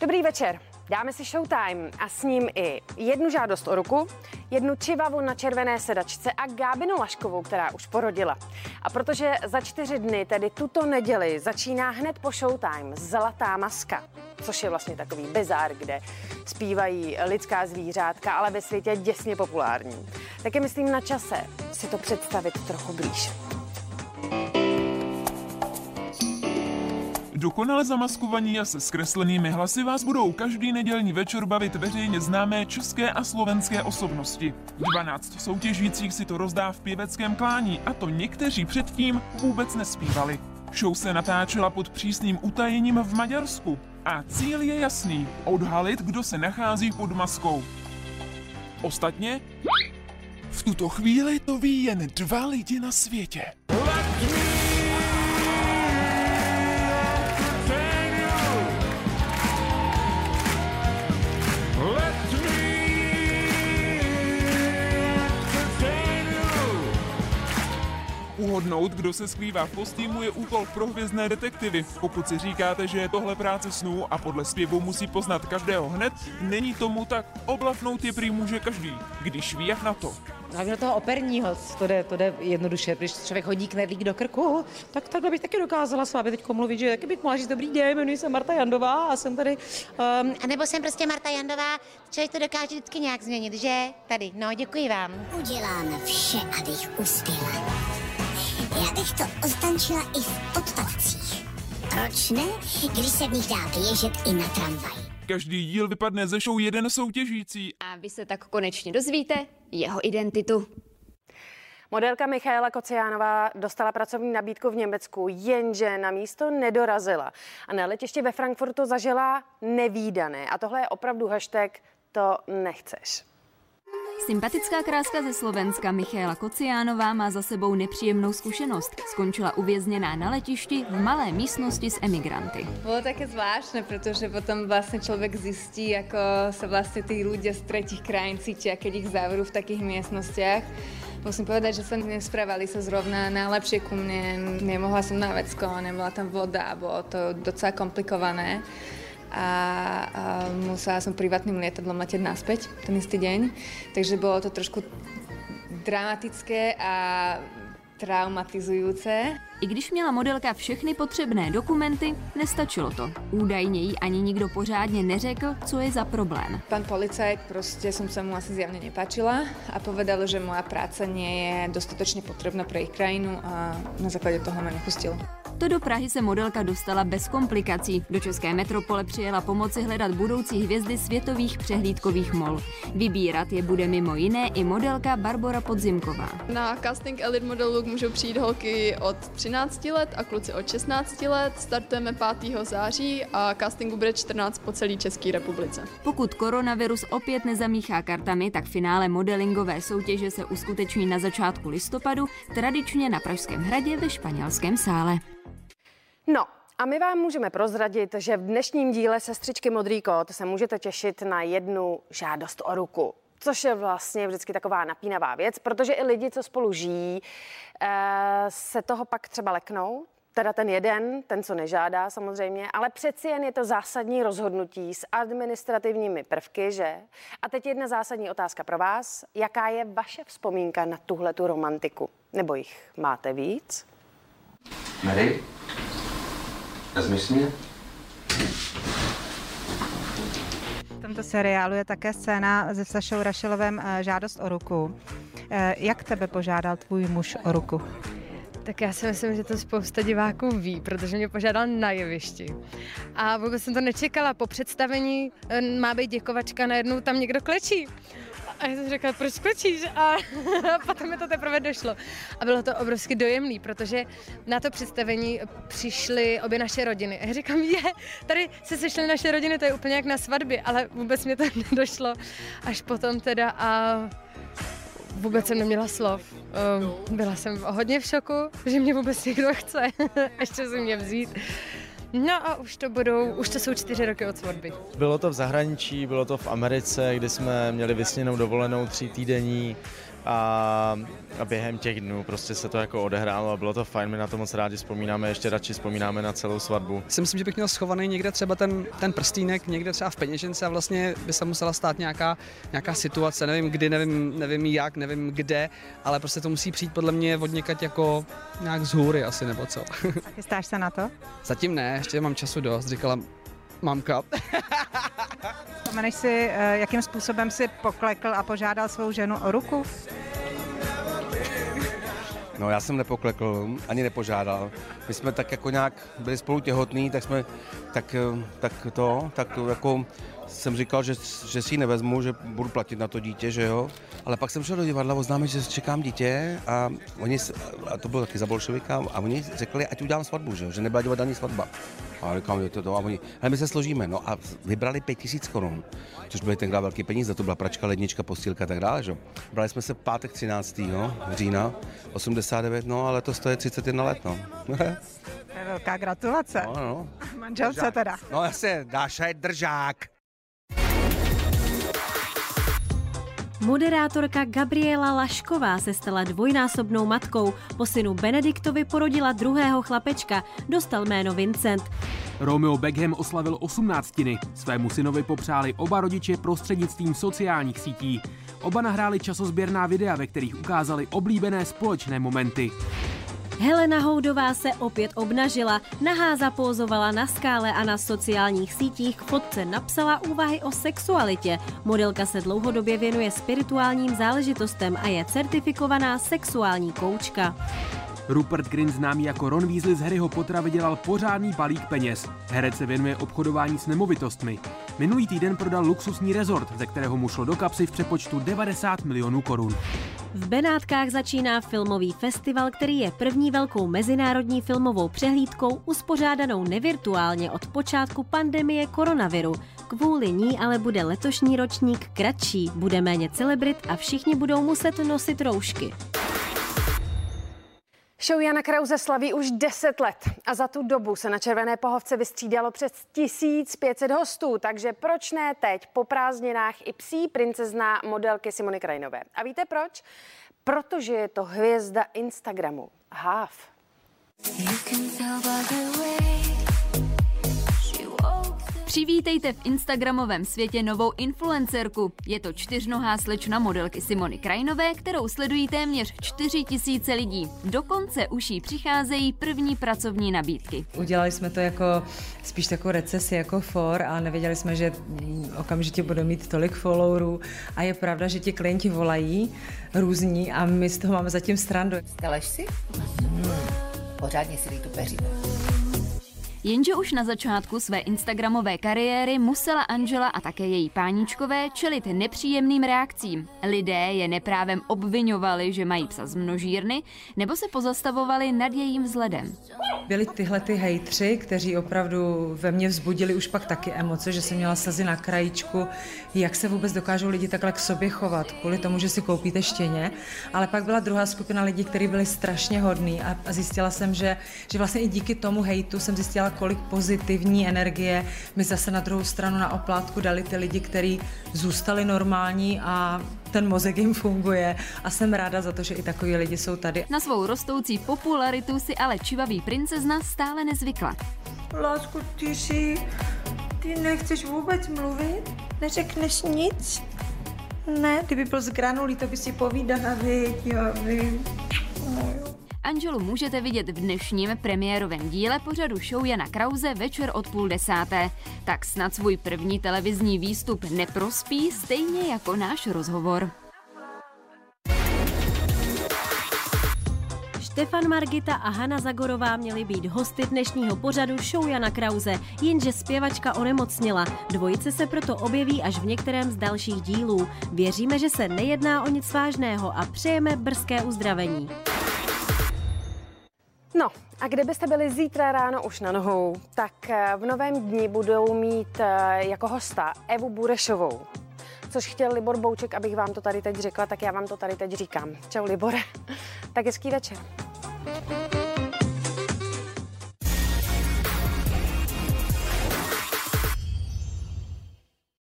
Dobrý večer. Dáme si Showtime a s ním i jednu žádost o ruku, jednu čivavu na červené sedačce a Gábinu Laškovou, která už porodila. A protože za čtyři dny, tedy tuto neděli, začíná hned po Showtime Zlatá maska, což je vlastně takový bizár, kde zpívají lidská zvířátka, ale ve světě děsně populární. Tak je myslím na čase si to představit trochu blíž. Dokonale zamaskovaní a se zkreslenými hlasy vás budou každý nedělní večer bavit veřejně známé české a slovenské osobnosti. 12 soutěžících si to rozdá v pěveckém klání a to někteří předtím vůbec nespívali. Show se natáčela pod přísným utajením v Maďarsku a cíl je jasný – odhalit, kdo se nachází pod maskou. Ostatně, v tuto chvíli to ví jen dva lidi na světě. Uhodnout, kdo se skrývá v kostýmu, je úkol pro hvězdné detektivy. Pokud si říkáte, že je tohle práce snů a podle zpěvu musí poznat každého hned, není tomu tak. Oblafnout je prý může každý, když ví jak na to. Hlavně do toho operního, to jde, to jde jednoduše, když člověk hodí knedlík do krku, tak takhle bych taky dokázala s vámi teď mluvit, že taky bych mohla říct dobrý den, jmenuji se Marta Jandová a jsem tady. Um, A nebo jsem prostě Marta Jandová, člověk to dokáže vždycky nějak změnit, že? Tady, no děkuji vám. Udělám vše, abych uspěla. Já bych to označila i v podpatcích. Proč ne, když se v nich dá běžet i na tramvaj? Každý díl vypadne ze show jeden soutěžící A vy se tak konečně dozvíte jeho identitu. Modelka Michaela Kociánová dostala pracovní nabídku v Německu, jenže na místo nedorazila. A na letišti ve Frankfurtu zažila nevýdané. A tohle je opravdu hashtag to nechceš. Sympatická kráska ze Slovenska Michaela Kociánová má za sebou nepříjemnou zkušenost. Skončila uvězněná na letišti v malé místnosti s emigranty. Bolo také zvláštne, pretože potom vlastne človek zistí, ako sa vlastne tí ľudia z tretich krajín cítia, keď ich zavrú v takých miestnostiach. Musím povedať, že sa nesprávali sa zrovna najlepšie ku mne. Nemohla som na vecko, nebola tam voda, bolo to docela komplikované a, a musela som privátnym lietadlom letět naspäť ten istý deň. Takže bolo to trošku dramatické a traumatizujúce. I když měla modelka všechny potřebné dokumenty, nestačilo to. Údajně jí ani nikdo pořádně neřekl, co je za problém. Pán policajt, proste som sa mu asi zjavne nepáčila a povedal, že moja práca nie je dostatočne potrebná pre ich krajinu a na základe toho ma nepustil. To do Prahy se modelka dostala bez komplikací. Do české metropole přijela pomoci hledat budoucí hvězdy světových přehlídkových mol. Vybírat je bude mimo jiné i modelka Barbara Podzimková. Na casting Elite Model Look můžou přijít holky od 13 let a kluci od 16 let. Startujeme 5. září a castingu bude 14 po celé České republice. Pokud koronavirus opět nezamíchá kartami, tak finále modelingové soutěže se uskuteční na začátku listopadu, tradičně na Pražském hradě ve španělském sále. No, a my vám můžeme prozradit, že v dnešním díle Sestřičky Modrý kód se můžete těšit na jednu žádost o ruku. Což je vlastně vždycky taková napínavá věc, protože i lidi, co spolu žijí, eh, se toho pak třeba leknou. Teda ten jeden, ten, co nežádá samozřejmě, ale přeci jen je to zásadní rozhodnutí s administrativními prvky, že? A teď jedna zásadní otázka pro vás. Jaká je vaše vzpomínka na tuhle tu romantiku? Nebo jich máte víc? Mary? Vezmiš si mě? V tomto seriálu je také scéna se Sašou Rašilovem eh, Žádost o ruku. Eh, Jak tebe požádal tvůj muž o ruku? Tak já si myslím, že to spousta diváků ví, protože mě požádal na jevišti. A vůbec jsem to nečekala. Po představení eh, má být děkovačka, najednou tam někdo klečí. A já jsem říkala, proč klečíš? A, a potom mi to teprve došlo. A bylo to obrovsky dojemný, protože na to představení přišly obě naše rodiny. A já říkám, je, tady se sešly naše rodiny, to je úplně jak na svatbě, ale vůbec mi to nedošlo. Až potom teda a vůbec jsem neměla slov. Um, Byla jsem hodně v šoku, že mě vůbec někdo chce ještě si mě vzít. No a už to budou, už to jsou čtyři roky od svatby. Bylo to v zahraničí, bylo to v Americe, kde jsme měli vysněnou dovolenou tří týdení. A, a během těch dnů prostě se to jako odehrálo a bylo to fajn, my na to moc rádi vzpomínáme, ještě radši vzpomínáme na celou svatbu. Si myslím, že bych měl schovaný někde třeba ten, ten prstínek, někde třeba v peněžence a vlastně by se musela stát nějaká, nějaká situace, nevím kdy, nevím, nevím jak, nevím kde, ale prostě to musí přijít podle mě od někať jako nějak z hůry asi nebo co. A chystáš se na to? Zatím ne, ještě mám času dost, říkala mamka. Vzpomeneš si, eh, jakým způsobem si poklekl a požádal svou ženu o ruku? No já jsem nepoklekl, ani nepožádal. My jsme tak jako nějak byli spolu těhotní, tak jsme, tak, eh, tak to, tak jako jsem říkal, že, že si ji nevezmu, že budu platit na to dítě, že jo. Ale pak jsem šel do divadla, oznámit, že čekám dítě a oni, a to bylo taky za bolševika, a oni řekli, ať udělám svatbu, že jo, že nebyla divadelní svatba. A říkám, je to to, a oni, ale my se složíme, no a vybrali pět tisíc korun, což byly tenkrát velký peníze, to byla pračka, lednička, postýlka a tak dále, že jo. Brali jsme se v pátek 13. října, 89, no ale to stojí 31 let, no. Velká gratulace. no, no. Manželce teda. No jasně, Dáša je držák. Moderátorka Gabriela Lašková se stala dvojnásobnou matkou. Po synu Benediktovi porodila druhého chlapečka, dostal jméno Vincent. Romeo Beckham oslavil osmnáctiny. Svému synovi popřáli oba rodiče prostřednictvím sociálních sítí. Oba nahráli časozběrná videa, ve kterých ukázali oblíbené společné momenty. Helena Houdová se opět obnažila, nahá zapózovala na skále a na sociálních sítích k fotce napsala úvahy o sexualitě. Modelka se dlouhodobě věnuje spirituálním záležitostem a je certifikovaná sexuální koučka. Rupert Grint, známý jako Ron Weasley z Harryho Pottera, vydělal pořádný balík peněz. Herec se věnuje obchodování s nemovitostmi. Minulý týden prodal luxusní rezort, ze kterého mu šlo do kapsy v přepočtu 90 milionů korun. V Benátkách začíná filmový festival, který je první velkou mezinárodní filmovou přehlídkou uspořádanou nevirtuálně od počátku pandemie koronaviru. Kvůli ní ale bude letošní ročník kratší, bude méně celebrit a všichni budou muset nosit roušky. Show Jana Krause slaví už 10 let a za tu dobu se na Červené pohovce vystřídalo přes 1500 hostů, takže proč ne teď po prázdninách i psí princezná modelky Simony Krajnové. A víte proč? Protože je to hvězda Instagramu. Háv. Přivítejte v Instagramovém světě novou influencerku. Je to čtyřnohá slečna modelky Simony Krajnové, kterou sledují téměř 4 tisíce lidí. Dokonce už jí přicházejí první pracovní nabídky. Udělali jsme to jako spíš takovou recesi jako for a nevěděli jsme, že okamžitě budou mít tolik followerů a je pravda, že ti klienti volají různí a my z toho máme zatím strandu. Steleš si? Hmm. Pořádně si tu peřinu. Jenže už na začátku své Instagramové kariéry musela Angela a také její páničkové čelit nepříjemným reakcím. Lidé je neprávem obvinovali, že mají psa z množírny, nebo se pozastavovali nad jejím vzhledem. Byli tyhle ty hejtři, kteří opravdu ve mně vzbudili už pak taky emoce, že jsem měla slzy na krajičku, jak se vůbec dokážou lidi takhle k sobě chovat, kvůli tomu, že si koupíte štěně. Ale pak byla druhá skupina lidí, kteří byli strašně hodní a, zjistila jsem, že, že vlastně i díky tomu hejtu jsem zjistila, kolik pozitivní energie mi zase na druhou stranu na oplátku dali ty lidi, kteří zůstali normální a ten mozek jim funguje a jsem ráda za to, že i takový lidi jsou tady. Na svou rostoucí popularitu si ale čivavý princezna stále nezvykla. Lásku, ty si... Ty nechceš vůbec mluvit? Neřekneš nic? Ne, kdyby byl z granulí, to by si povídala, viď, já vím. No jo. Angelu můžete vidět v dnešním premiérovém díle pořadu show Jana Krause večer od půl desáté. Tak snad svůj první televizní výstup neprospí, stejně jako náš rozhovor. Štefan Margita a Hanna Zagorová měly být hosty dnešního pořadu show Jana Krause, jenže zpěvačka onemocnila. Dvojice se proto objeví až v některém z dalších dílů. Věříme, že se nejedná o nic vážného a přejeme brzké uzdravení. No, a kdybyste byli zítra ráno už na nohou, tak eh, v novém dni budou mít eh, jako hosta Evu Burešovou. Což chtěl Libor Bouček, abych vám to tady teď řekla, tak já vám to tady teď říkám. Čau Libore. Tak hezký večer.